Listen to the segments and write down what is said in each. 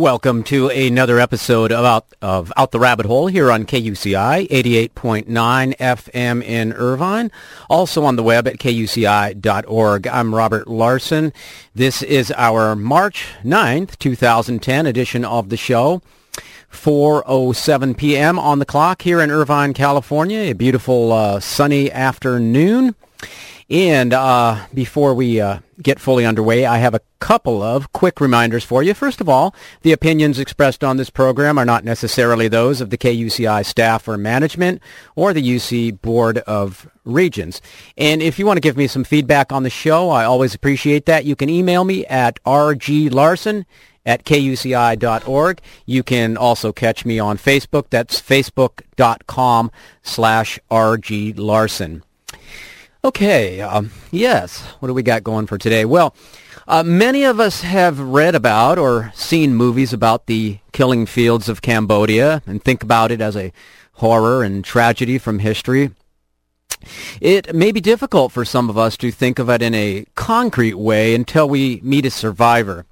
Welcome to another episode of Out, of Out the Rabbit Hole here on KUCI 88.9 FM in Irvine, also on the web at kuci.org. I'm Robert Larson. This is our March 9th, 2010 edition of the show. 4.07 p.m. on the clock here in Irvine, California. A beautiful uh, sunny afternoon. And uh, before we uh, get fully underway, I have a couple of quick reminders for you. First of all, the opinions expressed on this program are not necessarily those of the KUCI staff or management or the UC Board of Regents. And if you want to give me some feedback on the show, I always appreciate that. You can email me at rglarson at kuci.org. You can also catch me on Facebook. That's facebook.com slash rglarson. Okay, um, yes. What do we got going for today? Well, uh, many of us have read about or seen movies about the killing fields of Cambodia and think about it as a horror and tragedy from history. It may be difficult for some of us to think of it in a concrete way until we meet a survivor.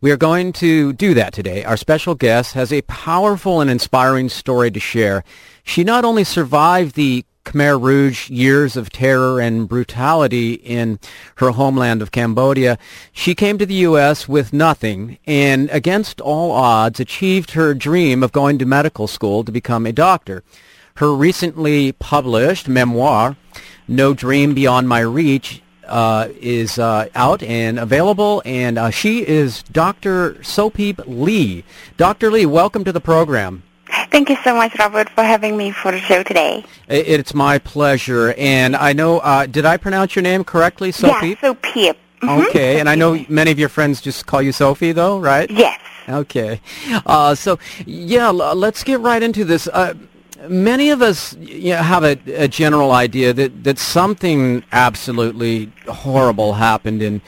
We are going to do that today. Our special guest has a powerful and inspiring story to share. She not only survived the Khmer Rouge years of terror and brutality in her homeland of Cambodia, she came to the U.S. with nothing and, against all odds, achieved her dream of going to medical school to become a doctor. Her recently published memoir, No Dream Beyond My Reach, uh, is uh, out and available, and uh, she is Dr. Sopheap Ly. Dr. Ly, welcome to the program. Thank you so much, Robert, for having me for the show today. It's my pleasure. And I know, uh, did I pronounce your name correctly, Sophie? Yeah, Sophie. Mm-hmm. Okay, and I know many of your friends just call you Sophie, though, right? Yes. Okay. Uh, so, yeah, let's get right into this. Uh, many of us you know, have a, a, general idea that, that something absolutely horrible happened in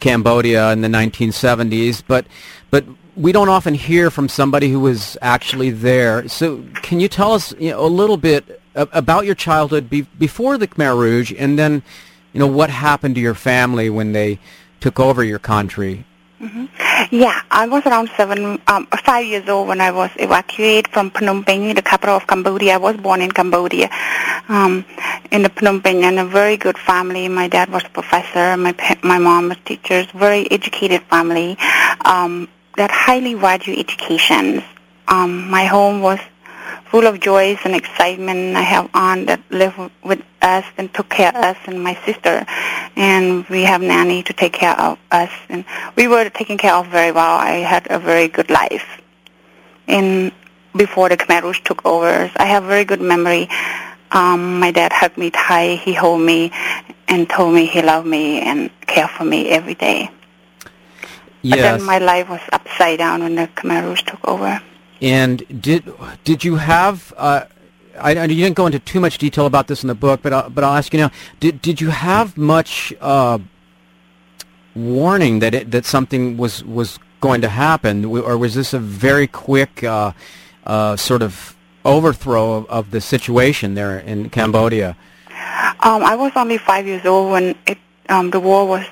Cambodia in the 1970s, but but we don't often hear from somebody who was actually there. So can you tell us you know, a little bit about your childhood be- before the Khmer Rouge, and then you know what happened to your family when they took over your country? Mm-hmm. Yeah, I was around seven, um, five years old when I was evacuated from Phnom Penh, the capital of Cambodia. I was born in Cambodia, um, in the Phnom Penh, in a very good family. My dad was a professor, my my mom was teachers, very educated family. Um, that highly value education. Um, my home was full of joys and excitement. I have aunt that lived with us and took care of us and my sister, and we have nanny to take care of us, and we were taken care of very well. I had a very good life. In before the Khmer Rouge took over, I have very good memory. Um, my dad hugged me tight. He held me and told me he loved me and cared for me every day. Yes. But then my life was upside down when the Khmer Rouge took over. And did did you have? Uh, I, I, you didn't go into too much detail about this in the book, but I'll, but I'll ask you now. Did did you have much uh, warning that it, that something was was going to happen, or was this a very quick uh, uh sort of overthrow of, of, the situation there in Cambodia? Um, I was only five years old when it, um, the war was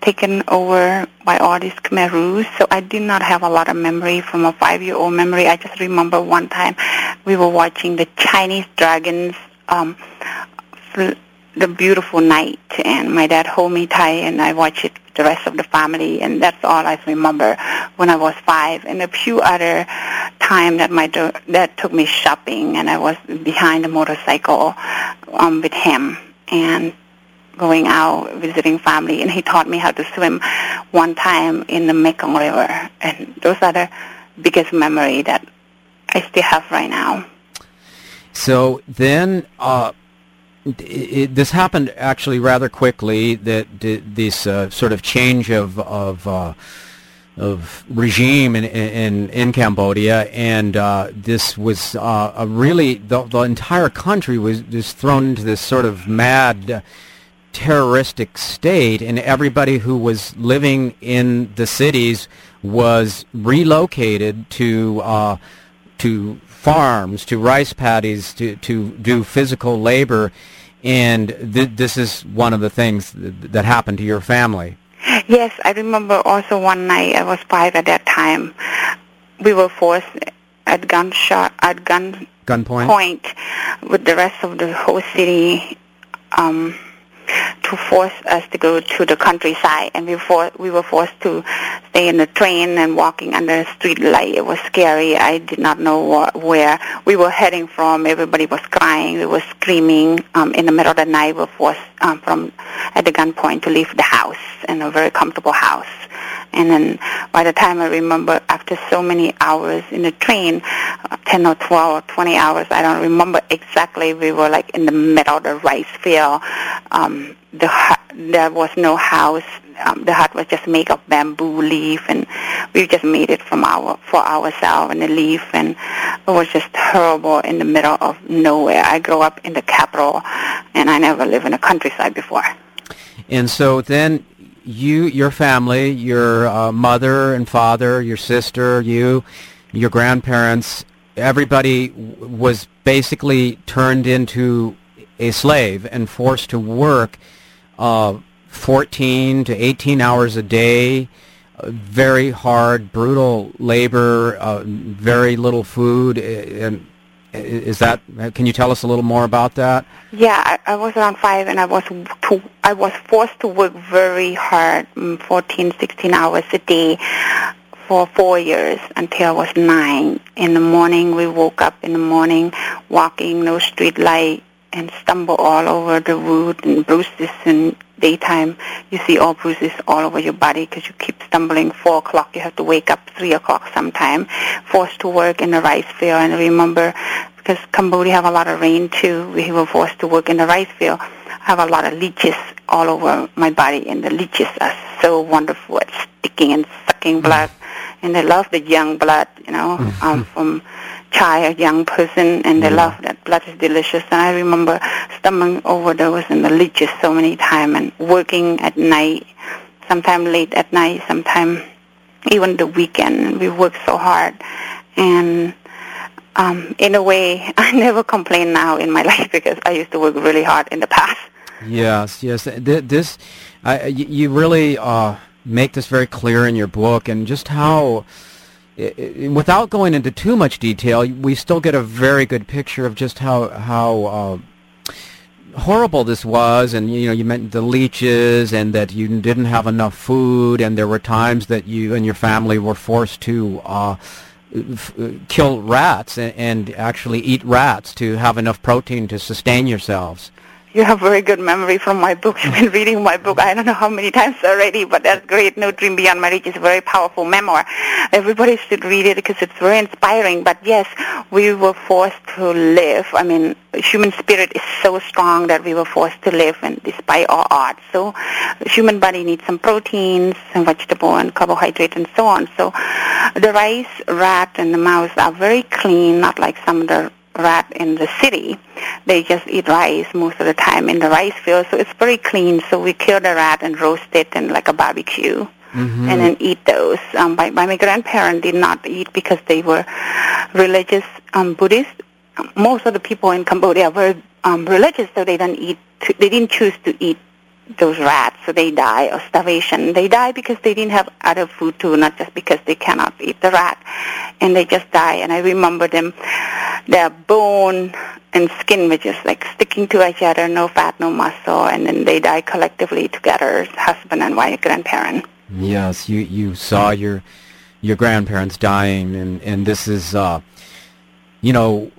taken over by all these Khmer Rouge, so I did not have a lot of memory from a five-year-old memory. I just remember one time we were watching the Chinese dragons, um, the beautiful night, and my dad hold me tight, and I watched it with the rest of the family, and that's all I remember when I was five. And a few other time that my dad took me shopping, and I was behind a motorcycle um, with him, and going out visiting family, and he taught me how to swim one time in the Mekong River, and those are the biggest memory that I still have right now. So then, uh, it, it, this happened actually rather quickly. That this uh, sort of change of of uh, of regime in in, in Cambodia, and uh, this was uh, a really the, the entire country was just thrown into this sort of mad terroristic state, and everybody who was living in the cities was relocated to uh, to farms, to rice paddies, to to do physical labor, and th- this is one of the things th- that happened to your family. Yes, I remember also one night I was five at that time. we were forced at gunshot at gun gunpoint point with the rest of the whole city um, to force us to go to the countryside, and we for, we were forced to stay in the train and walking under the street light. It was scary. I did not know what, where we were heading from. Everybody was crying. We were screaming um, in the middle of the night. We were forced um, from at the gunpoint to leave the house in a very comfortable house. And then by the time I remember, after so many hours in the train, uh, 10 or 12 or 20 hours, I don't remember exactly, we were like in the middle of the rice field. Um, the there was no house. Um, the hut was just made of bamboo leaf, and we just made it from our for ourselves and the leaf, and it was just horrible in the middle of nowhere. I grew up in the capital, and I never lived in the countryside before. And so then you, your family, your uh, mother and father, your sister, you, your grandparents, everybody was basically turned into a slave and forced to work uh, 14 to 18 hours a day, uh, very hard, brutal labor, uh, very little food, and is that? Can you tell us a little more about that? Yeah, I, I was around five, and I was to, I was forced to work very hard, mm, 14, 16 hours a day for four years until I was nine. In the morning, we woke up in the morning, walking no street light, and stumble all over the wood and bruises and daytime you see all bruises all over your body because you keep stumbling. Four o'clock you have to wake up. Three o'clock sometime. Forced to work in the rice field. And remember, because Cambodia have a lot of rain too, we were forced to work in the rice field. I have a lot of leeches all over my body, and the leeches are so wonderful at sticking and sucking blood. And they love the young blood, you know, um, from child, young person, and they love that blood is delicious. And I remember stumbling over those and the leeches so many times and working at night, sometime late at night, sometime even the weekend. We work so hard. And um, in a way, I never complain now in my life because I used to work really hard in the past. Yes, yes. This, I, you really uh, make this very clear in your book, and just how without going into too much detail, we still get a very good picture of just how how uh, horrible this was. And you know, you meant the leeches, and that you didn't have enough food, and there were times that you and your family were forced to. Uh, f- kill rats and, and actually eat rats to have enough protein to sustain yourselves you have very good memory from my book. You've been reading my book I don't know how many times already, but that's great. No Dream Beyond Reach is a very powerful memoir. Everybody should read it because it's very inspiring. But yes, we were forced to live. I mean, human spirit is so strong that we were forced to live and despite all odds. So human body needs some proteins, some vegetable and carbohydrate and so on. So the rice, rat, and the mouse are very clean, not like some of the rat in the city. They just eat rice most of the time in the rice field, so it's very clean. So we kill the rat and roast it in like a barbecue. Mm-hmm. And then eat those. Um, my, my grandparents did not eat because they were religious um, Buddhist. Most of the people in Cambodia were um, religious, so they didn't eat. They didn't choose to eat those rats, so they die of starvation. They die because they didn't have other food too, not just because they cannot eat the rat, and they just die. And I remember them, their bone and skin were just like sticking to each other, no fat, no muscle, and then they die collectively together, husband and wife, grandparent. Yes, you you saw your your grandparents dying, and and this is, uh, you know,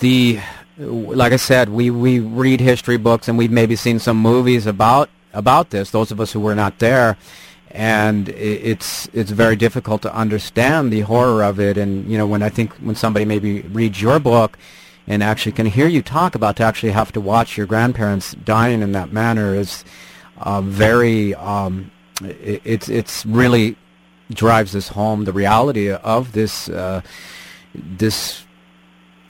the like I said, we, we read history books and we've maybe seen some movies about about this. Those of us who were not there, and it's it's very difficult to understand the horror of it. And you know, when I think when somebody maybe reads your book and actually can hear you talk about to actually have to watch your grandparents dying in that manner is uh, very um, it, it's it's really drives this home the reality of this uh, this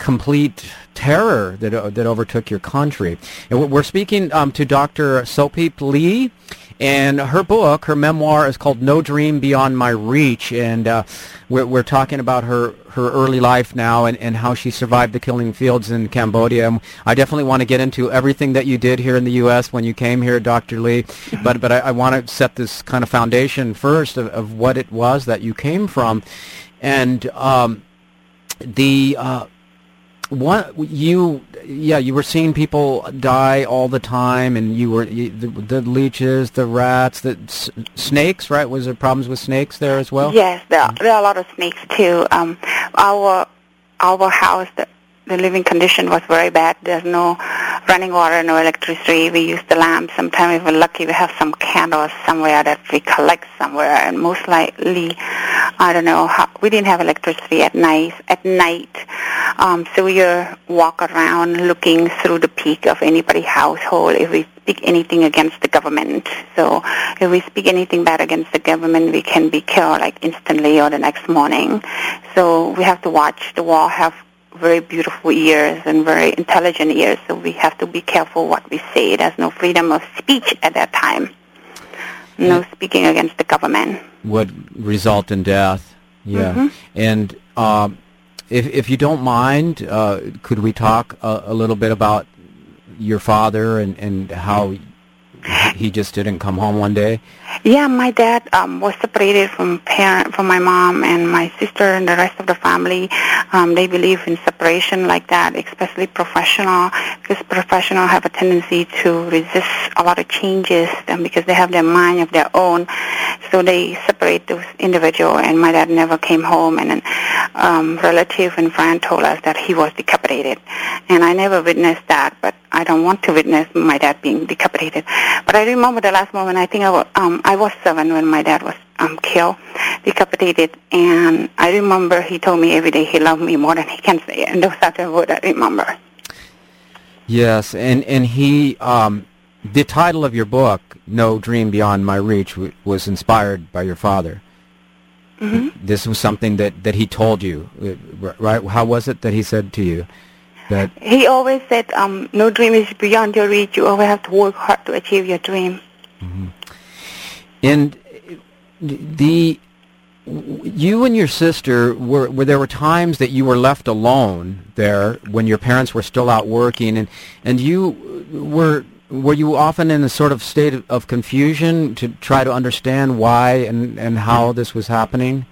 complete terror that uh, that overtook your country. And we're speaking um, to Dr. Sopheap Ly, and her book, her memoir, is called No Dream Beyond My Reach, and uh, we're, we're talking about her her early life now and, and how she survived the killing fields in Cambodia. And I definitely want to get into everything that you did here in the U.S. when you came here, Dr. Ly. But but I, I want to set this kind of foundation first of, of what it was that you came from and um, the uh, what you yeah you were seeing people die all the time, and you were you, the, the leeches, the rats, the s- snakes. Right? Was there problems with snakes there as well? Yes, there are, there are a lot of snakes too. Um, our our house, the, the living condition was very bad. There's no running water, no electricity. We use the lamp. Sometimes if we're lucky, we have some candles somewhere that we collect somewhere. And most likely, I don't know, how, we didn't have electricity at night. At night, um, so we uh, walk around looking through the peak of anybody's household if we speak anything against the government. So if we speak anything bad against the government, we can be killed like instantly or the next morning. So we have to watch. The wall have very beautiful ears and very intelligent ears, so we have to be careful what we say. There's no freedom of speech at that time. No Yeah. speaking against the government. Would result in death. Yeah, and um, if if you don't mind, uh, could we talk a, a little bit about your father and and how he just didn't come home one day? Yeah, my dad um, was separated from parent, from my mom and my sister and the rest of the family. Um, they believe in separation like that, especially professional, because professional have a tendency to resist a lot of changes, and because they have their mind of their own, so they separate those individual. And my dad never came home, and then um, relative and friend told us that he was decapitated, and I never witnessed that, but I don't want to witness my dad being decapitated. But I remember the last moment. I think I was, um, I was seven when my dad was um, killed, decapitated, and I remember he told me every day he loved me more than he can say, and those are the words I remember. Yes, and and he um, the title of your book, "No Dream Beyond My Reach," w- was inspired by your father. hmm This was something that that he told you, uh, right? How was it that he said to you that He always said, um, "No dream is beyond your reach. You always have to work hard to achieve your dream." And the you and your sister were, were there were times that you were left alone there when your parents were still out working. And and you were were you often in a sort of state of, of confusion to try to understand why and and how this was happening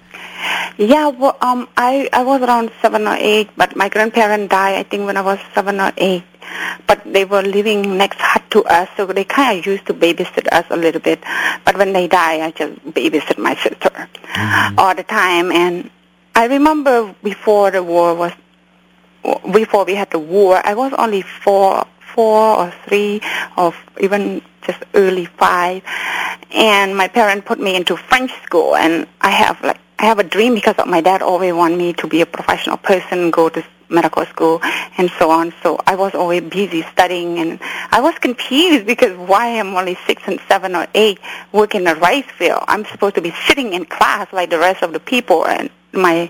Yeah, well, um, I I was around seven or eight, but my grandparents died. I think when I was seven or eight. But they were living next hut to us, so they kind of used to babysit us a little bit. But when they died, I just babysit my sister all the time. And I remember before the war was, before we had the war, I was only four, four or three, or even just early five. And my parents put me into French school, and I have like I have a dream because my dad always wanted me to be a professional person, go to medical school, and so on. So I was always busy studying, and I was confused because why I'm only six and seven or eight working in a rice field. I'm supposed to be sitting in class like the rest of the people, and my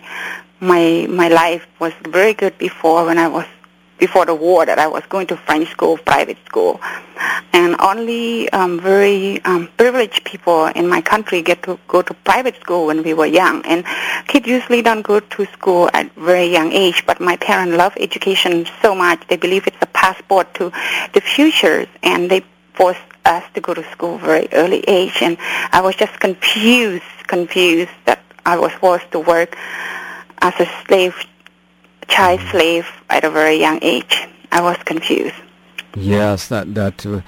my my life was very good before when I was before the war that I was going to French school, private school, and only um, very um, privileged people in my country get to go to private school when we were young. And kids usually don't go to school at very young age, but my parents love education so much. They believe it's a passport to the future, and they force us to go to school very early age. And I was just confused, confused that I was forced to work as a slave child slave at a very young age. I was confused. yes that that uh,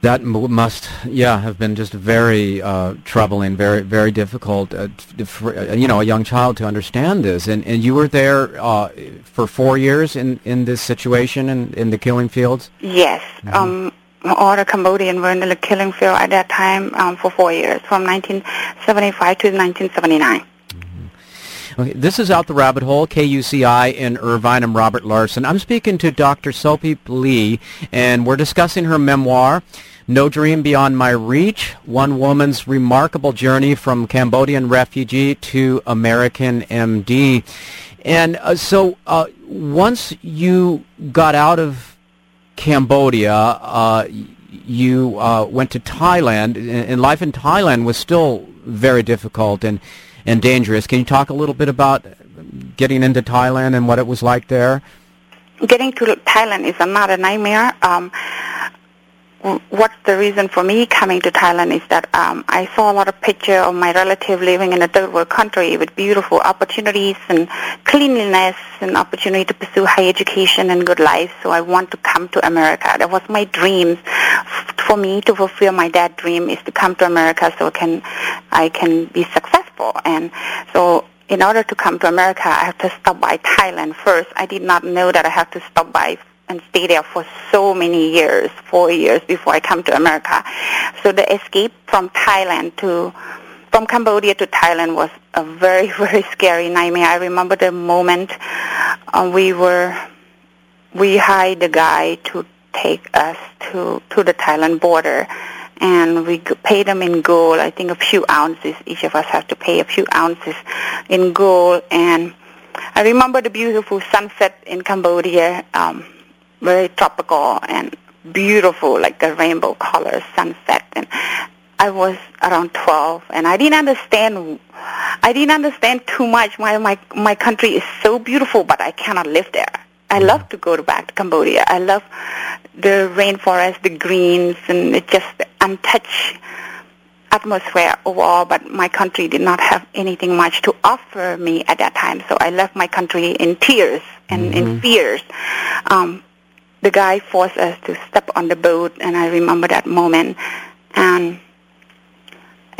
that m- must yeah have been just very uh, troubling very very difficult uh, for uh, you know a young child to understand this and and you were there uh, for four years in in this situation in in the killing fields Yes. Um, all the Cambodians were in the killing field at that time um, for four years, from 1975 to 1979. Okay, this is Out the Rabbit Hole, KUCI in Irvine. I'm Robert Larson. I'm speaking to Dr. Sophie Ly, and we're discussing her memoir, No Dream Beyond My Reach, One Woman's Remarkable Journey from Cambodian Refugee to American MD. And uh, so uh, once you got out of Cambodia, uh, you uh, went to Thailand, and and life in Thailand was still very difficult and, and dangerous. Can you talk a little bit about getting into Thailand and what it was like there? Getting to Thailand is another nightmare. Um, what's the reason for me coming to Thailand is that um, I saw a lot of picture of my relative living in a third world country with beautiful opportunities and cleanliness and opportunity to pursue higher education and good life. So I want to come to America. That was my dream. For me to fulfill my dad's dream is to come to America so I can I can be successful. And so in order to come to America, I have to stop by Thailand first. I did not know that I have to stop by and stay there for so many years, four years before I come to America. So the escape from Thailand to from Cambodia to Thailand was a very very scary nightmare. I remember the moment uh, we were we hired a guy to take us to to the Thailand border and we paid them in gold. I think a few ounces. Each of us have to pay a few ounces in gold. And I remember the beautiful sunset in Cambodia, um, very tropical and beautiful, like a rainbow color sunset. And I was around 12, and I didn't understand. I didn't understand too much why my my country is so beautiful, but I cannot live there. I love to go back to Cambodia. I love the rainforest, the greens, and it just untouched atmosphere overall, but my country did not have anything much to offer me at that time. So I left my country in tears and mm-hmm. in fears. Um, the guy forced us to step on the boat, and I remember that moment. And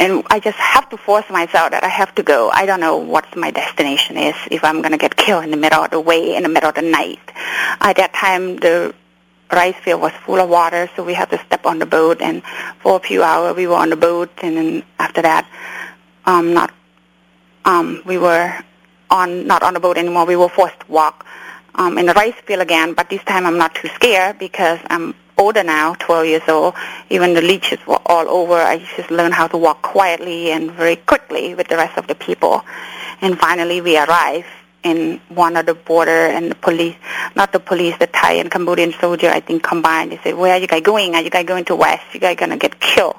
and I just have to force myself that I have to go. I don't know what my destination is if I'm going to get killed in the middle of the way in the middle of the night. At that time, the rice field was full of water, so we had to step on the boat. And for a few hours, we were on the boat, and then after that, um, not um, we were on not on the boat anymore. We were forced to walk um, in the rice field again. But this time, I'm not too scared because I'm older now, 12 years old, even the leeches were all over. I just learned how to walk quietly and very quickly with the rest of the people. And finally we arrived in one of the border and the police, not the police, the Thai and Cambodian soldier, I think combined. They said, where are you guys going? Are you guys going to West? You guys going to get killed.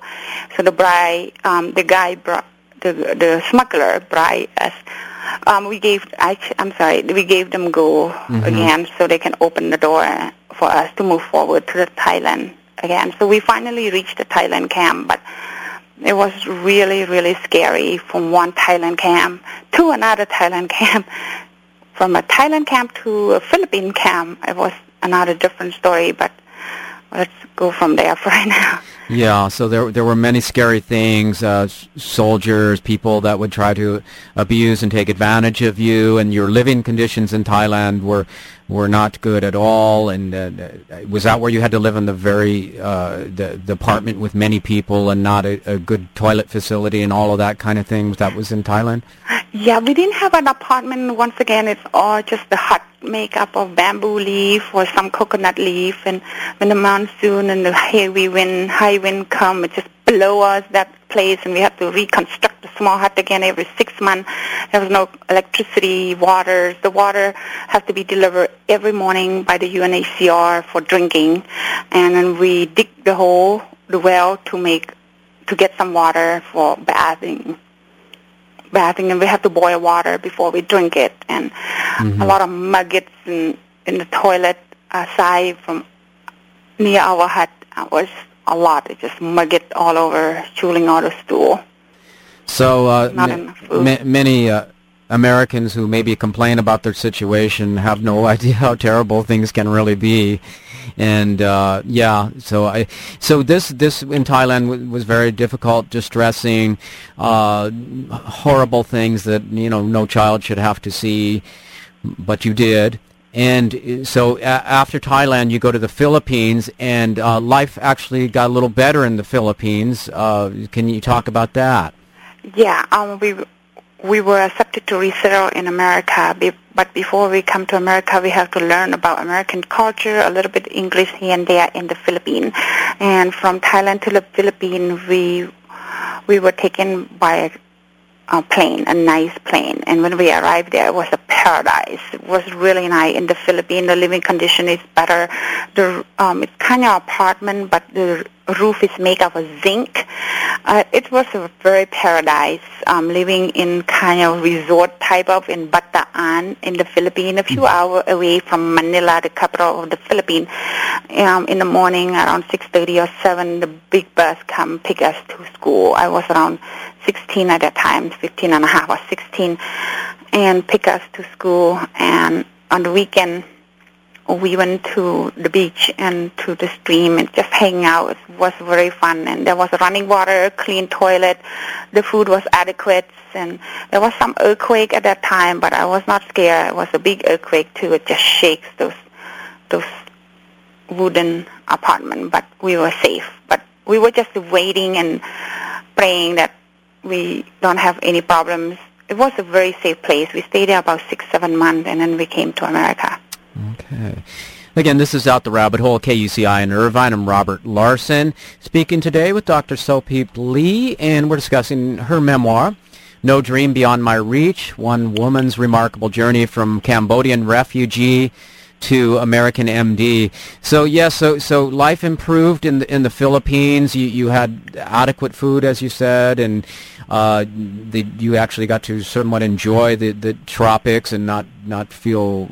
So the bride, um, the guy brought, the, the smuggler bride us um, we gave, I, I'm sorry, we gave them go mm-hmm. again so they can open the door for us to move forward to the Thailand again. So we finally reached the Thailand camp, but it was really, really scary from one Thailand camp to another Thailand camp. From a Thailand camp to a Philippine camp, it was another different story, but let's go from there for right now. Yeah, so there there were many scary things, uh, soldiers, people that would try to abuse and take advantage of you, and your living conditions in Thailand were were not good at all. And uh, was that where you had to live in the very uh, the, the apartment with many people and not a, a good toilet facility and all of that kind of thing? That was in Thailand. Yeah, we didn't have an apartment. Once again, it's all just the hut made up of bamboo leaf or some coconut leaf. And when the monsoon and the heavy wind, high wind come, it just blow us that place, and we have to reconstruct the small hut again every six months. There was no electricity, water. The water has to be delivered every morning by the UNHCR for drinking, and then we dig the hole, the well, to make to get some water for bathing bathing and we have to boil water before we drink it and mm-hmm. a lot of maggots in, in the toilet aside from near our hut was a lot. It just maggot all over, chewing out the stool. So uh, ma- many uh, Americans who maybe complain about their situation have no idea how terrible things can really be. And uh, yeah, so I so this this in Thailand w- was very difficult, distressing, uh, horrible things that you know no child should have to see, but you did. And so after Thailand, you go to the Philippines, and uh, life actually got a little better in the Philippines. Uh, can you talk about that? Yeah, um, we we were accepted to resettle in America, but before we come to America, we have to learn about American culture, a little bit English here and there in the Philippines. And from Thailand to the Philippines, we we were taken by a plane, a nice plane. And when we arrived there, it was a paradise. It was really nice. In the Philippines, the living condition is better. The um, it's kind of apartment, but the roof is made of zinc. Uh, it was a very paradise. Um, living in kind of resort type of in Bataan in the Philippines, a few mm-hmm. hours away from Manila, the capital of the Philippines. Um, in the morning, around 6.30 or 7, the big bus come pick us to school. I was around 16 at that time, 15 and a half or 16, and pick us to school. And on the weekend, we went to the beach and to the stream and just hang out. It was very fun. And there was running water, clean toilet. The food was adequate. And there was some earthquake at that time, but I was not scared. It was a big earthquake too. It just shakes those those wooden apartment. But we were safe. But we were just waiting and praying that we don't have any problems. It was a very safe place. We stayed there about six, seven months, and then we came to America. Okay. Again, this is Out the Rabbit Hole, KUCI in Irvine. I'm Robert Larson, speaking today with Dr. Sopheap Ly, and we're discussing her memoir, No Dream Beyond My Reach, One Woman's Remarkable Journey from Cambodian Refugee to American MD. So yes, so so life improved in the in the Philippines. You you had adequate food, as you said, and uh, you actually got to somewhat enjoy the the tropics and not not feel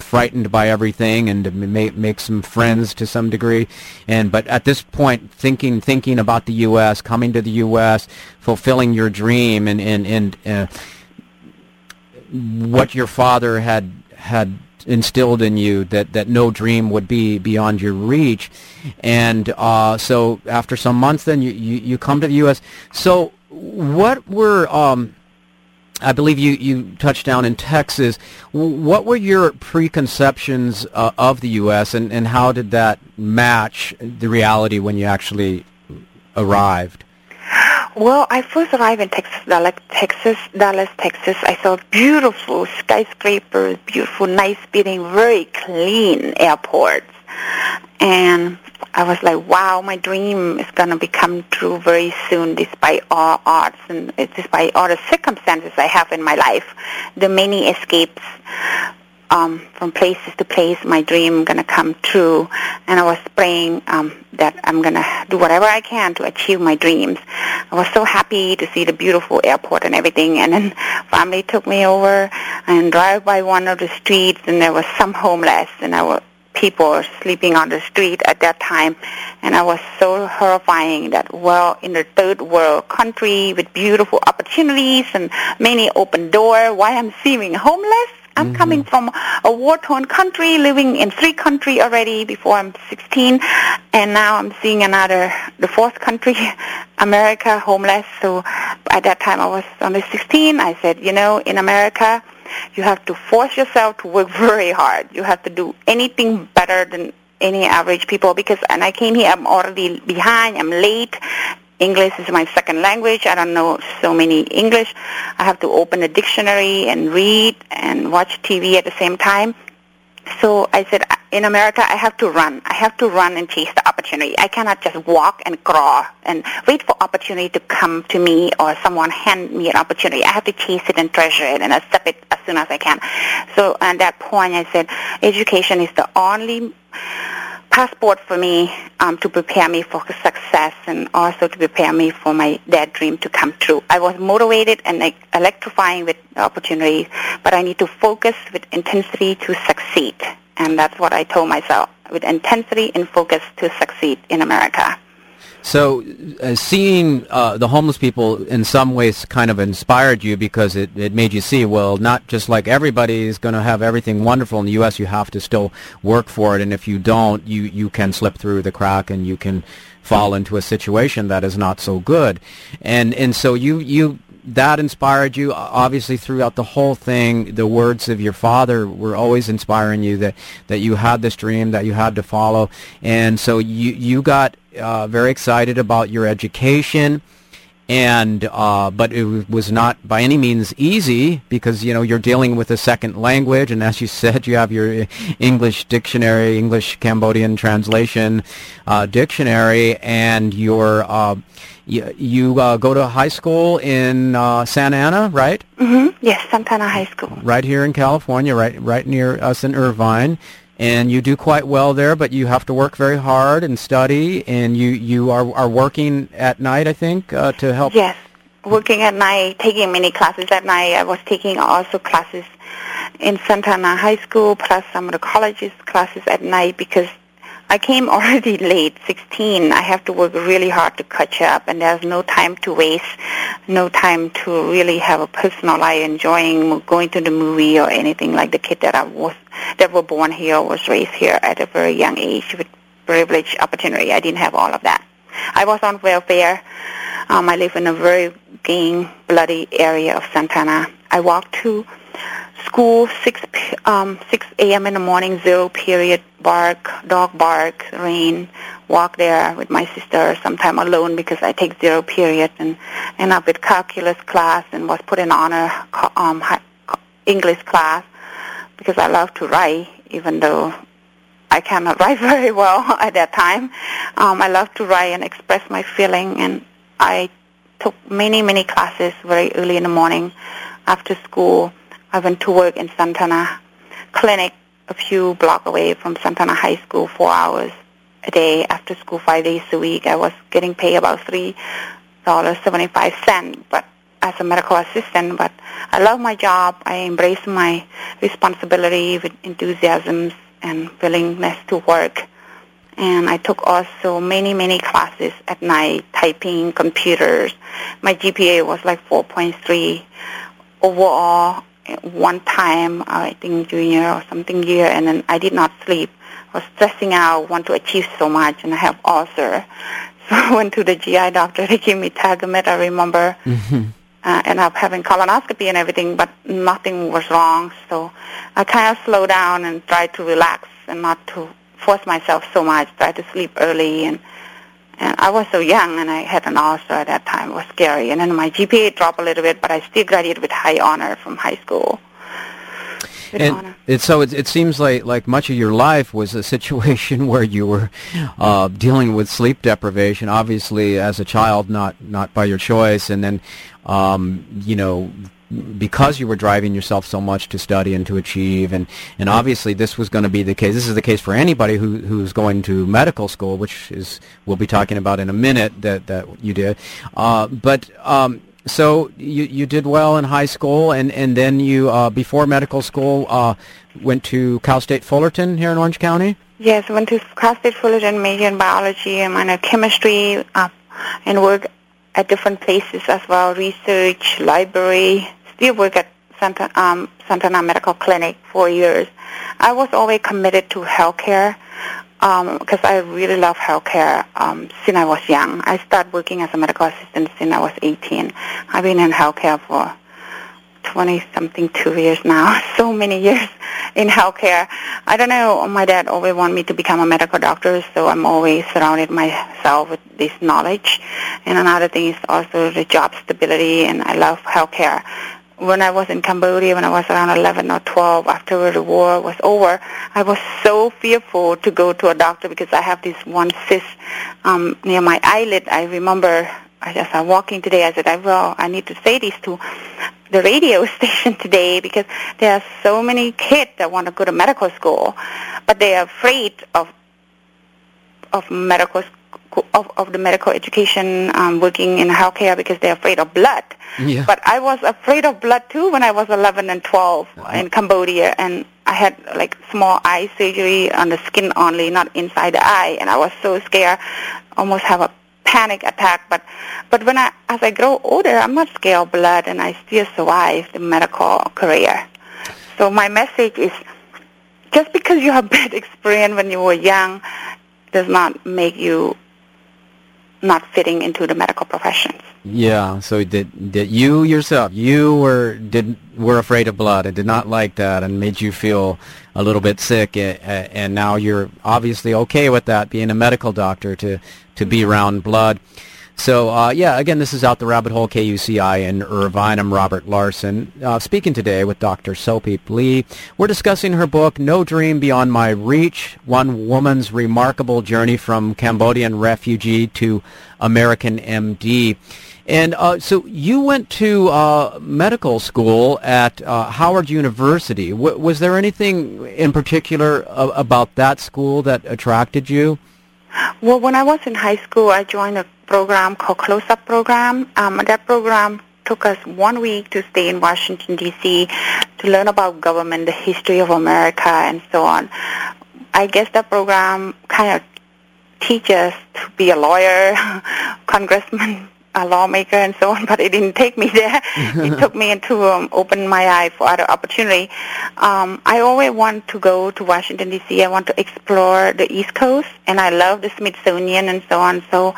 frightened by everything, and make make some friends to some degree. And but at this point, thinking thinking about the U.S., coming to the U.S., fulfilling your dream, and and and. Uh, what your father had had instilled in you that, that no dream would be beyond your reach. And uh, so after some months, then you, you, you, come to the U.S. So what were, um, I believe you, you touched down in Texas, what were your preconceptions uh, of the U.S. and, and how did that match the reality when you actually arrived? Well, I first arrived in Texas, Dallas, Texas, Dallas, Texas. I saw beautiful skyscrapers, beautiful, nice building, very clean airports. And I was like, wow, my dream is going to become true very soon despite all odds and despite all the circumstances I have in my life, the many escapes um, from places to place, my dream gonna come true. And I was praying um, that I'm gonna do whatever I can to achieve my dreams. I was so happy to see the beautiful airport and everything. And then family took me over and drive by one of the streets, and there was some homeless, and I was people sleeping on the street at that time and I was so horrifying that well in the third world country with beautiful opportunities and many open door why I'm seeing homeless I'm mm-hmm. coming from a war-torn country, living in three countries already before I'm 16, and now I'm seeing another, the fourth country, America, homeless. So at that time I was only 16. I said, you know, in America, you have to force yourself to work very hard. You have to do anything better than any average people because and I came here I'm already behind, I'm late English is my second language. I don't know so many English. I have to open a dictionary and read and watch TV at the same time. So I said, in America, I have to run. I have to run and chase the opportunity. I cannot just walk and crawl and wait for opportunity to come to me or someone hand me an opportunity. I have to chase it and treasure it and accept it as soon as I can. So at that point, I said, education is the only passport for me um, to prepare me for success and also to prepare me for my dad dream to come true. I was motivated and like, electrifying with opportunities, but I need to focus with intensity to succeed. And that's what I told myself, with intensity and focus to succeed in America. So, uh, seeing uh, the homeless people in some ways kind of inspired you because it, it made you see, well, not just like everybody is going to have everything wonderful in the U.S., you have to still work for it, and if you don't, you, you can slip through the crack and you can fall into a situation that is not so good. And, and so you, you that inspired you? Obviously throughout the whole thing the words of your father were always inspiring you that that you had this dream that you had to follow. And so you you got uh, very excited about your education and uh, but it was not by any means easy because you know you're dealing with a second language, and as you said, you have your English dictionary, English Cambodian translation uh, dictionary, and your uh, you, you uh, go to high school in uh, Santa Ana, right? Mm-hmm. Yes, Santa Ana High School. Right here in California, right right near us in Irvine and you do quite well there, but you have to work very hard and study, and you, you are, are working at night, I think, uh, to help. Yes, working at night, taking many classes at night. I was taking also classes in Santa Ana High School, plus some of the colleges classes at night because I came already late, 16. I have to work really hard to catch up, and there's no time to waste, no time to really have a personal life, enjoying going to the movie or anything like the kid that I was, that were born here, was raised here at a very young age with privileged opportunity. I didn't have all of that. I was on welfare. Um, I live in a very gang bloody area of Santa Ana. I walked to school 6 um, 6 a.m. in the morning, zero period, bark, dog bark, rain. Walk there with my sister, sometime alone because I take zero period, and end up with calculus class and was put in honor um, English class because I love to write, even though I cannot write very well at that time. Um, I love to write and express my feeling, and I took many, many classes very early in the morning after school. I went to work in Santa Ana Clinic, a few blocks away from Santa Ana High School, four hours a day after school, five days a week. I was getting paid about three dollars seventy-five cent, but as a medical assistant. But I love my job. I embrace my responsibility with enthusiasm and willingness to work. And I took also many, many classes at night, typing, computers. My GPA was like 4.3 overall. One time, I think junior or something year, and then I did not sleep. I was stressing out, want to achieve so much, and I have ulcer. So I went to the GI doctor. They gave me Tagamet, I remember. Mm-hmm uh, ended up having colonoscopy and everything, but nothing was wrong. So I kind of slowed down and tried to relax and not to force myself so much. Tried to sleep early, and and I was so young, and I had an ulcer at that time. It was scary, and then my GPA dropped a little bit, but I still graduated with high honor from high school. And it, so it, it seems like like much of your life was a situation where you were uh, dealing with sleep deprivation. Obviously, as a child, not not by your choice, and then um, you know because you were driving yourself so much to study and to achieve and and obviously this was going to be the case this is the case for anybody who who's going to medical school which is we'll be talking about in a minute that that you did uh, but um, so you you did well in high school, and and then you uh, before medical school uh, went to Cal State Fullerton here in Orange County. Yes, I went to Cal State Fullerton, major in biology and minor chemistry, uh, and work at different places as well, research, library. Still work at Santa um, Santa Ana Medical Clinic for years. I was always committed to healthcare because um, I really love healthcare um, since I was young. I started working as a medical assistant since I was 18. I've been in healthcare for 20-something, two years now. So many years in healthcare. I don't know, my dad always wanted me to become a medical doctor, so I'm always surrounded myself with this knowledge. And another thing is also the job stability, and I love healthcare when I was in Cambodia, when I was around 11 or 12, after the war was over, I was so fearful to go to a doctor because I have this one cyst um, near my eyelid. I remember as I'm walking today, I said, I, well, I need to say this to the radio station today because there are so many kids that want to go to medical school, but they are afraid of of medical of, of the medical education um, working in healthcare because they're afraid of blood. Yeah. But I was afraid of blood too when I was 11 and 12 uh-huh. in Cambodia, and I had like small eye surgery on the skin only, not inside the eye, and I was so scared, almost have a panic attack. But but when I as I grow older, I'm not scared of blood, and I still survive the medical career. So my message is, just because you have bad experience when you were young, does not make you not fitting into the medical professions. Yeah, so that that you yourself, you were did were afraid of blood and did not like that, and made you feel a little bit sick, and now you're obviously okay with that, being a medical doctor to to be around blood. So, uh, yeah, again, this is Out the Rabbit Hole, KUCI in Irvine. I'm Robert Larson, uh, speaking today with Dr. Sophie Ly. We're discussing her book, No Dream Beyond My Reach, One Woman's Remarkable Journey from Cambodian Refugee to American MD. And uh, so you went to uh, medical school at uh, Howard University. W- was there anything in particular about that school that attracted you? Well, when I was in high school, I joined a program called Close Up Program. Um, that program took us one week to stay in Washington, D.C. to learn about government, the history of America, and so on. I guess that program kind of teaches to be a lawyer, congressman, a lawmaker and so on, but it didn't take me there. it took me into um, open my eye for other opportunity. Um, I always want to go to Washington D.C. I want to explore the East Coast, and I love the Smithsonian and so on. So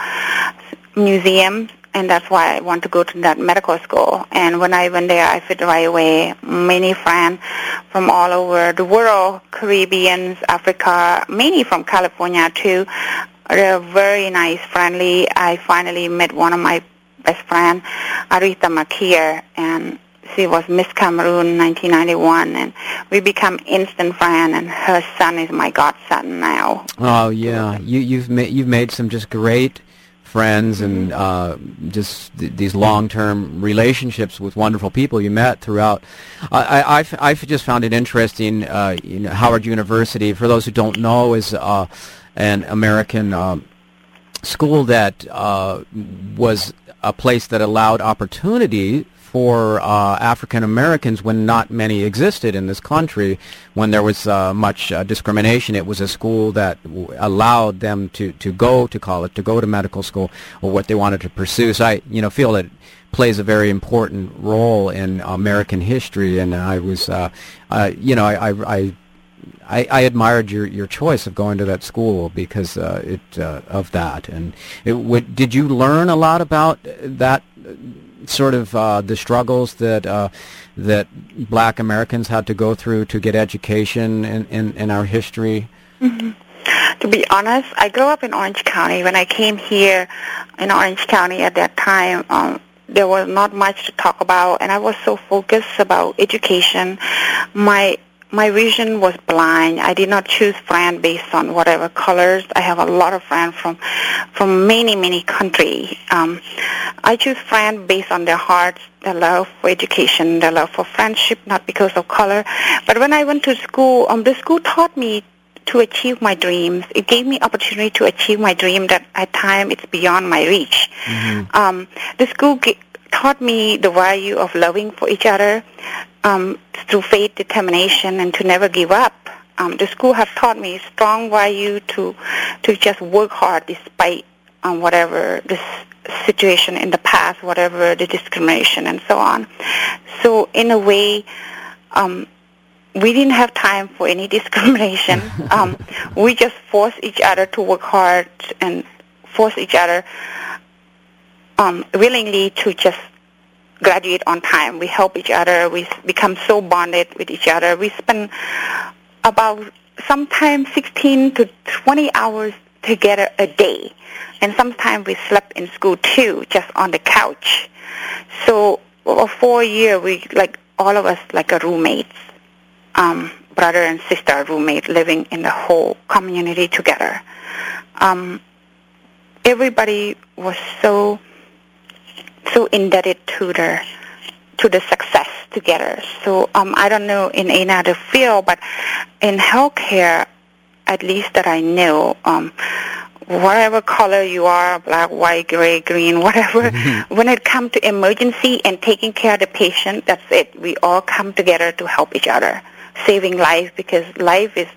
museums, and that's why I want to go to that medical school. And when I went there, I fit right away. Many friends from all over the world, Caribbeans, Africa, many from California too. They're very nice, friendly. I finally met one of my best friend, Arita Makia, and she was Miss Cameroon in 1991, and we become instant friends. And her son is my godson now. Oh yeah, you, you've made you've made some just great friends and uh, just th- these long-term relationships with wonderful people you met throughout. I, I, I've, I've just found it interesting. Uh, you know, Howard University, for those who don't know, is uh, an American um, school that uh, was a place that allowed opportunity for uh, African Americans when not many existed in this country, when there was uh, much uh, discrimination. It was a school that w- allowed them to, to go to college, to go to medical school, or what they wanted to pursue. So I, you know, feel that it plays a very important role in American history. And I was, uh, uh, you know, I, I, I I, I, admired your, your choice of going to that school because uh, it uh, of that. And it, what, did you learn a lot about that sort of uh, the struggles that uh, that Black Americans had to go through to get education in, in, in our history? Mm-hmm. To be honest, I grew up in Orange County. When I came here in Orange County at that time, um, there was not much to talk about, and I was so focused about education. My my vision was blind. I did not choose friends based on whatever colors. I have a lot of friends from from many many countries. Um, I choose friends based on their hearts, their love for education, their love for friendship, not because of color. But when I went to school, um, the school taught me to achieve my dreams. It gave me opportunity to achieve my dream that at time it's beyond my reach. Mm-hmm. Um, the school g- taught me the value of loving for each other, um, through faith, determination, and to never give up. Um, the school has taught me strong value to to just work hard despite um, whatever this situation in the past, whatever the discrimination and so on. So in a way, um, we didn't have time for any discrimination. um, we just forced each other to work hard and force each other um, willingly to just graduate on time. We help each other. We become so bonded with each other. We spend about sometimes 16 to 20 hours together a day. And sometimes we slept in school too, just on the couch. So for four years, we like all of us like a roommates, um, brother and sister roommate living in the whole community together. Um, everybody was so so indebted to the to the success together. So um, I don't know in any other field, but in healthcare, at least that I know, um, whatever color you are, black, white, gray, green, whatever, mm-hmm. when it comes to emergency and taking care of the patient, that's it. We all come together to help each other, saving life because life is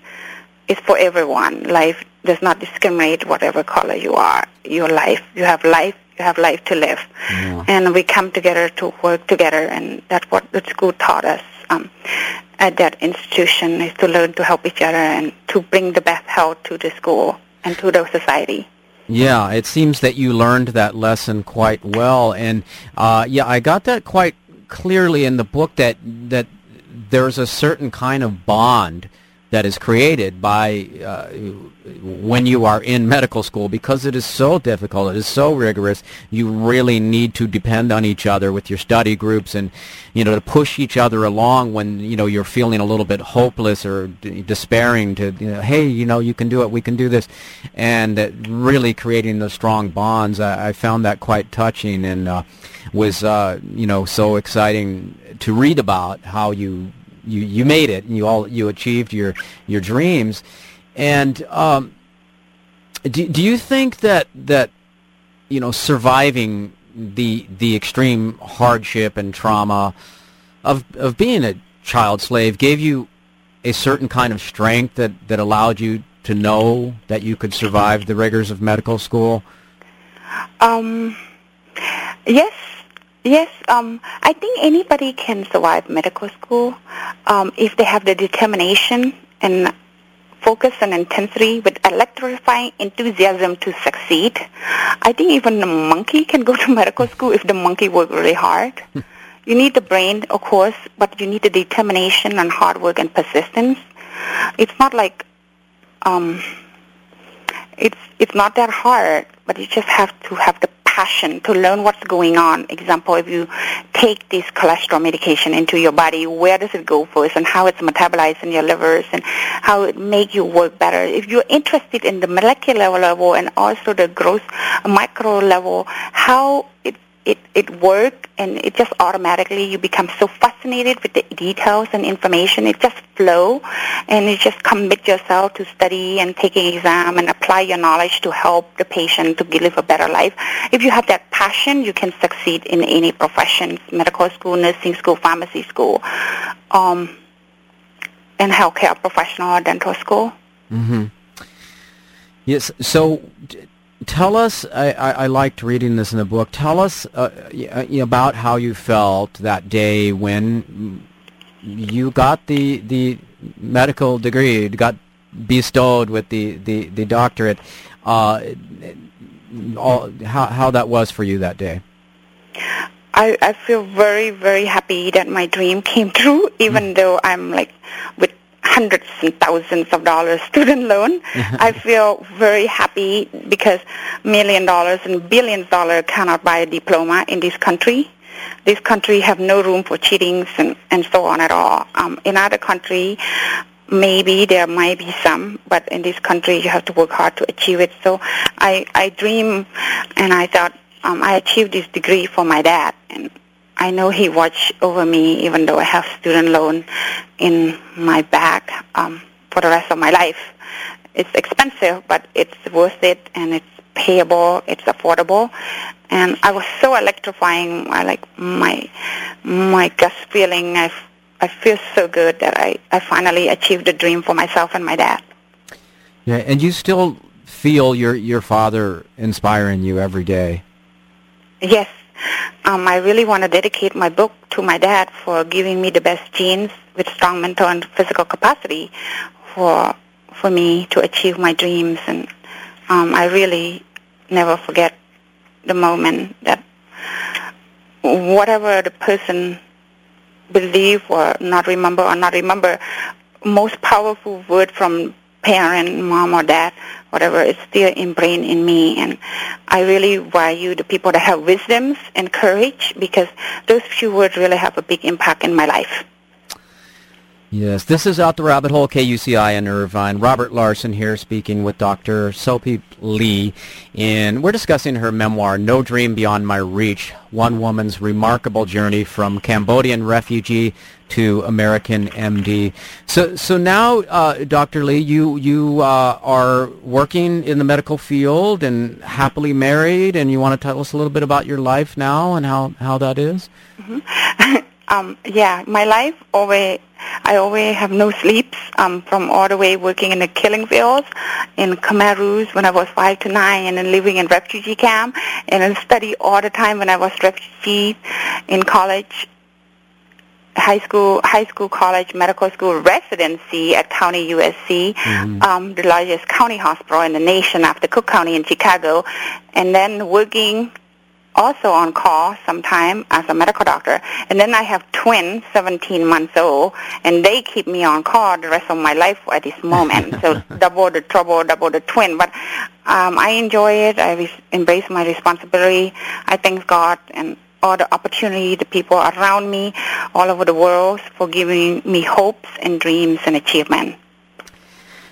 is for everyone. Life does not discriminate whatever color you are. Your life, you have life you have life to live. Yeah. And we come together to work together, and that's what the school taught us um, at that institution is to learn to help each other and to bring the best health to the school and to the society. Yeah, it seems that you learned that lesson quite well, and uh, yeah, I got that quite clearly in the book that that there's a certain kind of bond that is created by uh, when you are in medical school because it is so difficult, it is so rigorous. You really need to depend on each other with your study groups and you know to push each other along when you know you're feeling a little bit hopeless or d- despairing. To you know, hey, you know you can do it, we can do this, and uh, really creating those strong bonds. I, I found that quite touching and uh, was uh, you know so exciting to read about how you you you made it and you all you achieved your your dreams and um, do do you think that that you know surviving the the extreme hardship and trauma of of being a child slave gave you a certain kind of strength that that allowed you to know that you could survive the rigors of medical school? Um, yes, yes. Um, I think anybody can survive medical school um, if they have the determination and focus and intensity with electrifying enthusiasm to succeed. I think even a monkey can go to medical school if the monkey works really hard. you need the brain, of course, but you need the determination and hard work and persistence. It's not like um, it's it's not that hard, but you just have to have the passion to learn what's going on. Example, if you take this cholesterol medication into your body, where does it go first and how it's metabolized in your livers and how it make you work better. If you're interested in the molecular level and also the gross micro level, how it it, it works and it just automatically you become so fascinated with the details and information. It just flow and you just commit yourself to study and taking exam and apply your knowledge to help the patient to live a better life. If you have that passion, you can succeed in any profession, medical school, nursing school, pharmacy school, um, and healthcare professional or dental school. Mm-hmm. Yes. So tell us, I, I, I, liked reading this in the book, tell us uh, about how you felt that day when you got the, the medical degree, got bestowed with the, the, the doctorate, uh, all, how, how that was for you that day. I, I feel very, very happy that my dream came true, even mm. though I'm like with hundreds and thousands of dollars student loan. I feel very happy because million dollars and billions of dollars cannot buy a diploma in this country. This country have no room for cheatings and, and so on at all. Um, in other country, maybe there might be some, but in this country you have to work hard to achieve it. So I, I dream and I thought um, I achieved this degree for my dad. And I know he watched over me even though I have student loan in my back um, for the rest of my life. It's expensive, but it's worth it and it's payable, it's affordable. And I was so electrifying. I like my my gut feeling. I, I feel so good that I, I finally achieved a dream for myself and my dad. Yeah, and you still feel your your father inspiring you every day. Yes, um, I really want to dedicate my book to my dad for giving me the best genes with strong mental and physical capacity for for me to achieve my dreams. And um, I really never forget the moment that whatever the person believe or not remember or not remember, most powerful word from parent, mom or dad, whatever, is still ingrained in me. And I really value the people that have wisdoms and courage because those few words really have a big impact in my life. Yes, this is Out the Rabbit Hole, KUCI in Irvine. Robert Larson here speaking with Dr. Sopheap Ly, and we're discussing her memoir, No Dream Beyond My Reach, One Woman's Remarkable Journey from Cambodian Refugee to American MD. So, so now, uh, Dr. Ly, you, you uh, are working in the medical field and happily married, and you want to tell us a little bit about your life now and how, how that is? Mm-hmm. um, yeah, my life always I always have no sleeps um, from all the way working in the killing fields in Khmer Rouge when I was five to nine, and then living in refugee camp, and then study all the time when I was refugee in college, high school, high school, college, medical school residency at County USC, mm-hmm. um, the largest county hospital in the nation after Cook County in Chicago, and then working also on call sometime as a medical doctor. And then I have twins, 17 months old, and they keep me on call the rest of my life at this moment. so double the trouble, double the twin. But um, I enjoy it. I re- embrace my responsibility. I thank God and all the opportunity, the people around me all over the world for giving me hopes and dreams and achievement.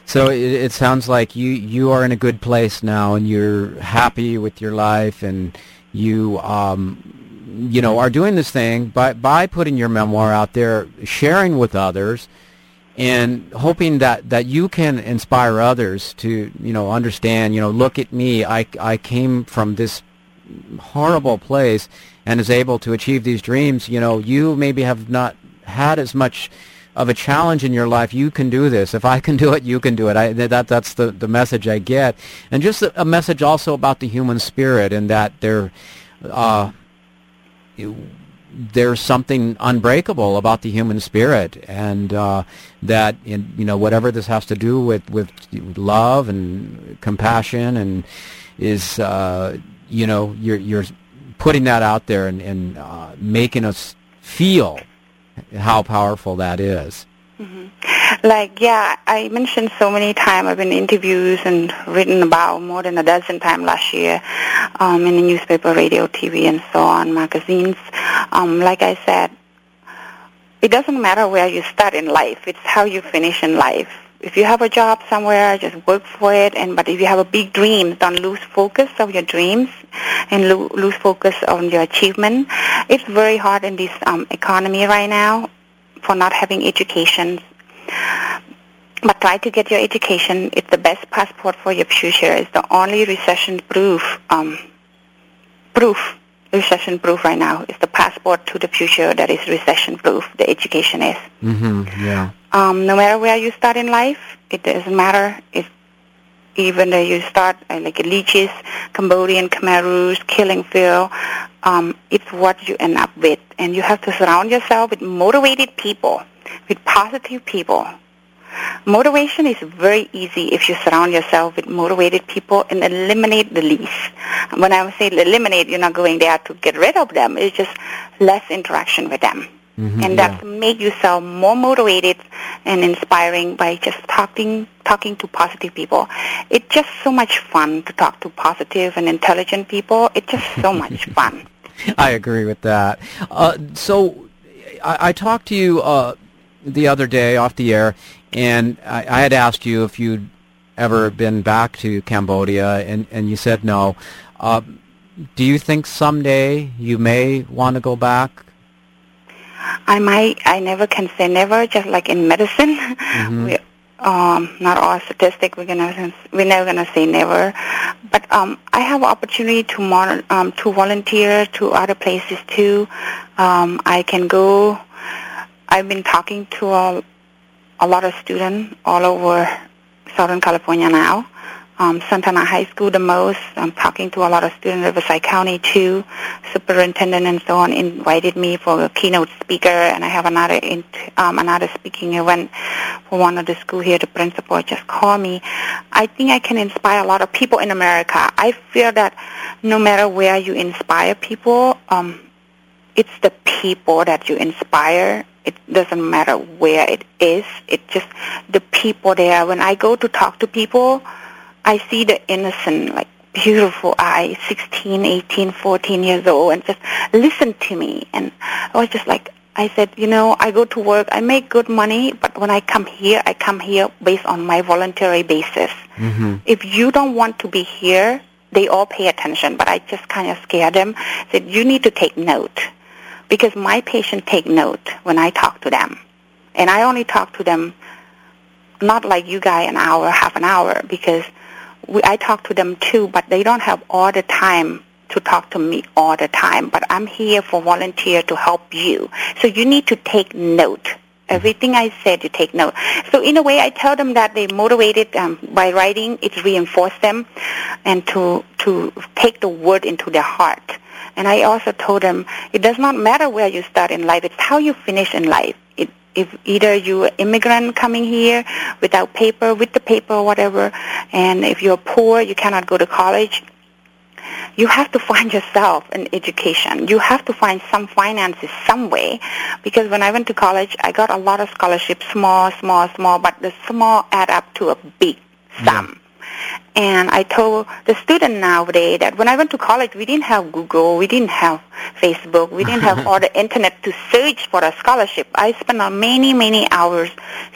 So it, it sounds like you, you are in a good place now and you're happy with your life and you um, you know are doing this thing by by putting your memoir out there, sharing with others, and hoping that that you can inspire others to you know understand. You know, look at me. I I came from this horrible place and is able to achieve these dreams, you know, you maybe have not had as much of a challenge in your life. You can do this. If I can do it, you can do it. I, that that's the the message I get, and just a, message also about the human spirit and that there. Uh, there's something unbreakable about the human spirit, and uh, that in, you know whatever this has to do with with love and compassion, and is uh, you know you're you're putting that out there and, and uh, making us feel how powerful that is. Mm-hmm. Like, yeah, I mentioned so many times. I've been interviews and written about more than a dozen times last year um, in the newspaper, radio, TV, and so on, magazines. Um, like I said, it doesn't matter where you start in life. It's how you finish in life if you have a job somewhere, just work for it. And but if you have a big dream, don't lose focus of your dreams and lo- lose focus on your achievement. It's very hard in this um, economy right now for not having education. But try to get your education. It's the best passport for your future. It's the only recession-proof um, proof recession proof right now. It's the passport to the future that is recession proof. The education is. Mm-hmm. Yeah. Um, no matter where you start in life, it doesn't matter if even though you start uh, like leeches, Cambodian, Khmer Rouge, killing field, um, it's what you end up with. And you have to surround yourself with motivated people, with positive people. Motivation is very easy if you surround yourself with motivated people and eliminate the least. When I say eliminate, you're not going there to get rid of them. It's just less interaction with them. Mm-hmm, and that yeah. make yourself more motivated and inspiring by just talking talking to positive people. It's just so much fun to talk to positive and intelligent people. It's just so much fun. I agree with that. Uh, so I, I, talked to you uh, the other day off the air, and I, I, had asked you if you'd ever been back to Cambodia, and, and you said no. Uh, do you think someday you may want to go back? I might, I never can say never, just like in medicine. Mm-hmm. we, um, not all statistic, we're gonna, we're never gonna say never. But um, I have opportunity to mon- um, to volunteer to other places too. Um, I can go. I've been talking to a, a lot of students all over Southern California now um, Santa Ana High School the most. I'm talking to a lot of students in Riverside County too. Superintendent and so on invited me for a keynote speaker, and I have another in, um, another speaking event for one of the school here. The principal just called me. I think I can inspire a lot of people in America. I feel that no matter where you inspire people, um, it's the people that you inspire it doesn't matter where it is. It's just the people there. When I go to talk to people, I see the innocent, like beautiful eyes, 16, 18, 14 years old, and just listen to me. And I was just like, I said, you know, I go to work, I make good money, but when I come here, I come here based on my voluntary basis. Mm-hmm. If you don't want to be here, they all pay attention, but I just kind of scare them. Said, you need to take note. Because my patients take note when I talk to them. And I only talk to them not like you guys an hour, half an hour, because we, I talk to them too, but they don't have all the time to talk to me all the time. But I'm here for volunteer to help you. So you need to take note. Everything I said, you take note. So in a way, I tell them that they motivated um, by writing. It reinforce them, and to to take the word into their heart. And I also told them it does not matter where you start in life; it's how you finish in life if either you're immigrant coming here without paper, with the paper or whatever, and if you're poor, you cannot go to college, you have to find yourself an education. You have to find some finances some way. Because when I went to college, I got a lot of scholarships, small, small, small, but the small add up to a big sum. Yeah. And I told the student nowadays that when I went to college, we didn't have Google, we didn't have Facebook, we didn't have all the internet to search for a scholarship. I spent many, many hours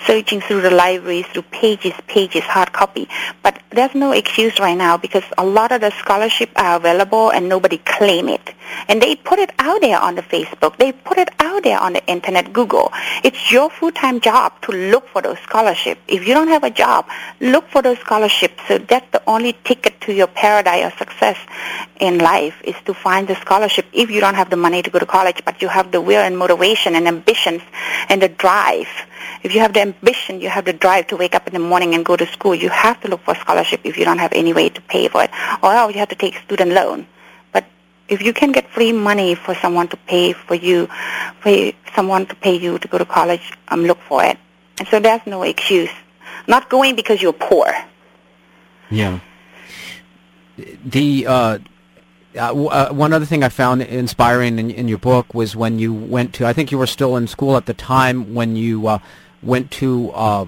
searching through the libraries, through pages, pages, hard copy. But there's no excuse right now because a lot of the scholarships are available and nobody claim it. And they put it out there on the Facebook. They put it out there on the internet, Google. It's your full-time job to look for those scholarships. If you don't have a job, look for those scholarships. So that's the only ticket to your paradise or success in life is to find the scholarship if you don't have the money to go to college, but you have the will and motivation and ambitions and the drive. If you have the ambition, you have the drive to wake up in the morning and go to school. You have to look for scholarship if you don't have any way to pay for it, or else you have to take student loan. But if you can get free money for someone to pay for you, for someone to pay you to go to college, um, look for it. And so there's no excuse. Not going because you're poor. Yeah. The uh, uh, uh, one other thing I found inspiring in, in, your book was when you went to. I think you were still in school at the time when you uh, went to uh,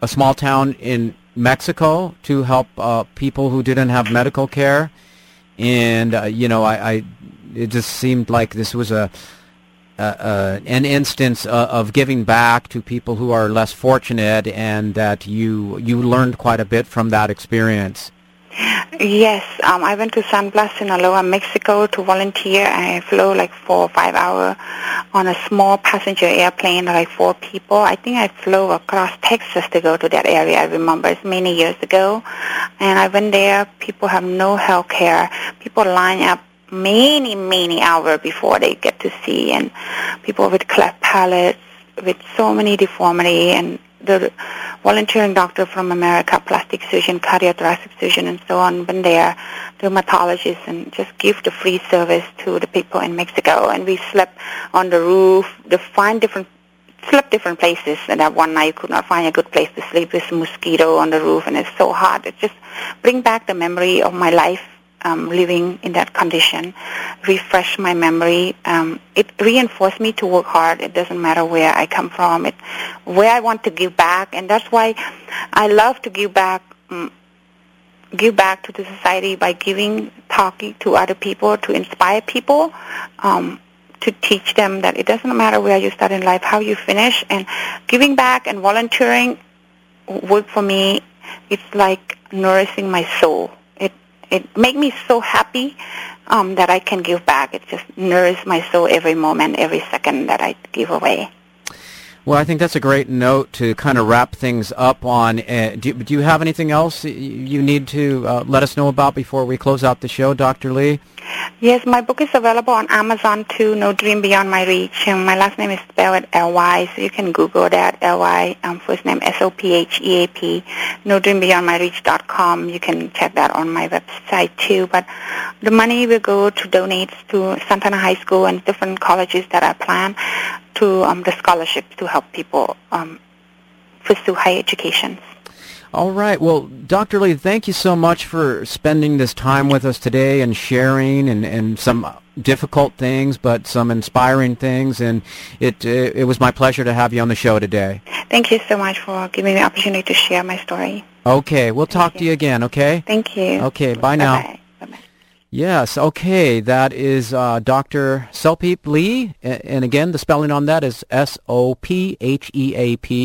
a small town in Mexico to help uh, people who didn't have medical care, and you know, I, I, it just seemed like this was a. an instance of giving back to people who are less fortunate, and that you you learned quite a bit from that experience. Yes, um, I went to San Blas, in Sinaloa, Mexico to volunteer. I flew like four or five hours on a small passenger airplane, like four people. I think I flew across Texas to go to that area. I remember it's many years ago. And I went there. People have no health care. People line up many, many hours before they get to see. And people with cleft palates, with so many deformity and the volunteering doctor from America, plastic surgeon, cardiothoracic surgeon, and so on, been there, dermatologists, and just give the free service to the people in Mexico. And we slept on the roof, to find different slept different places and that one night could not find a good place to sleep with mosquito on the roof and it's so hot it just bring back the memory of my life um, living in that condition, refresh my memory. Um, it reinforced me to work hard. It doesn't matter where I come from, it, where I want to give back, and that's why I love to give back. Um, give back to the society by giving, talking to other people, to inspire people, um, to teach them that it doesn't matter where you start in life, how you finish, and giving back and volunteering work for me. It's like nourishing my soul it makes me so happy um, that I can give back. It just nourishes my soul every moment, every second that I give away. Well, I think that's a great note to kind of wrap things up on. Uh, do, do, you have anything else you need to uh, let us know about before we close out the show, Dr. Ly? Yes, my book is available on Amazon too, No Dream Beyond My Reach. And my last name is spelled L-Y, so you can Google that, L-Y, um, first name S-O-P-H-E-A-P, No Dream Beyond My Reach.com. You can check that on my website too. But the money will go to donate to Santa Ana High School and different colleges that I plan to um, the scholarships to help people um, pursue higher education. All right. Well, Dr. Ly, thank you so much for spending this time with us today and sharing and, and some difficult things, but some inspiring things. And it, it, it was my pleasure to have you on the show today. Thank you so much for giving me the opportunity to share my story. Okay. We'll talk to you again, okay? Thank you. Okay. Bye now. Bye-bye. Yes, okay, that is uh, Dr. Sopheap Ly, and again, the spelling on that is S-O-P-H-E-A-P,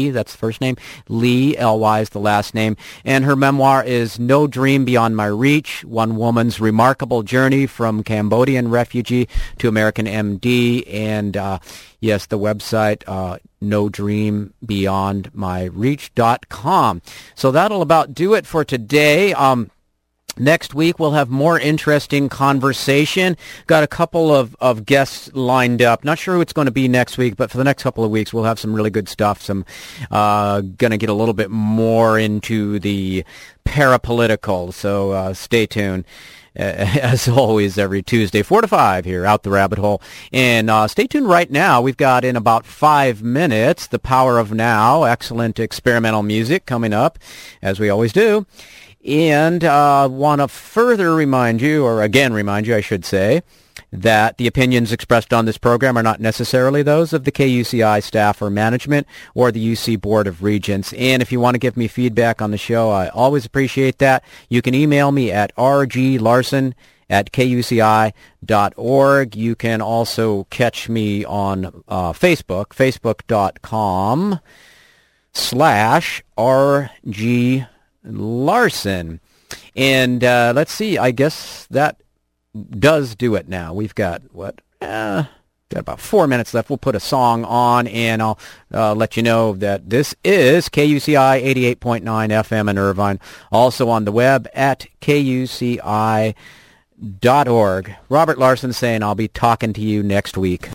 that's the first name, Ly, L-Y is the last name, and her memoir is No Dream Beyond My Reach, One Woman's Remarkable Journey from Cambodian Refugee to American MD, and uh, yes, the website, uh, nodreambeyondmyreach.com. So that'll about do it for today. Um, Next week, we'll have more interesting conversation. Got a couple of, of guests lined up. Not sure who it's going to be next week, but for the next couple of weeks, we'll have some really good stuff. Some uh, going to get a little bit more into the parapolitical, so uh, stay tuned. as always, every Tuesday, 4 to 5 here, Out the Rabbit Hole. And uh, stay tuned right now. We've got in about five minutes, The Power of Now, excellent experimental music coming up, as we always do. And uh, want to further remind you, or again remind you, I should say, that the opinions expressed on this program are not necessarily those of the KUCI staff or management or the UC Board of Regents. And if you want to give me feedback on the show, I always appreciate that. You can email me at rglarson at kuci.org. You can also catch me on uh, Facebook, facebook.com slash rg Larson. And uh, let's see, I guess that does do it now. We've got, what, uh, got about four minutes left. We'll put a song on, and I'll uh, let you know that this is KUCI 88.9 FM in Irvine. Also on the web at KUCI.org. Robert Larson saying I'll be talking to you next week.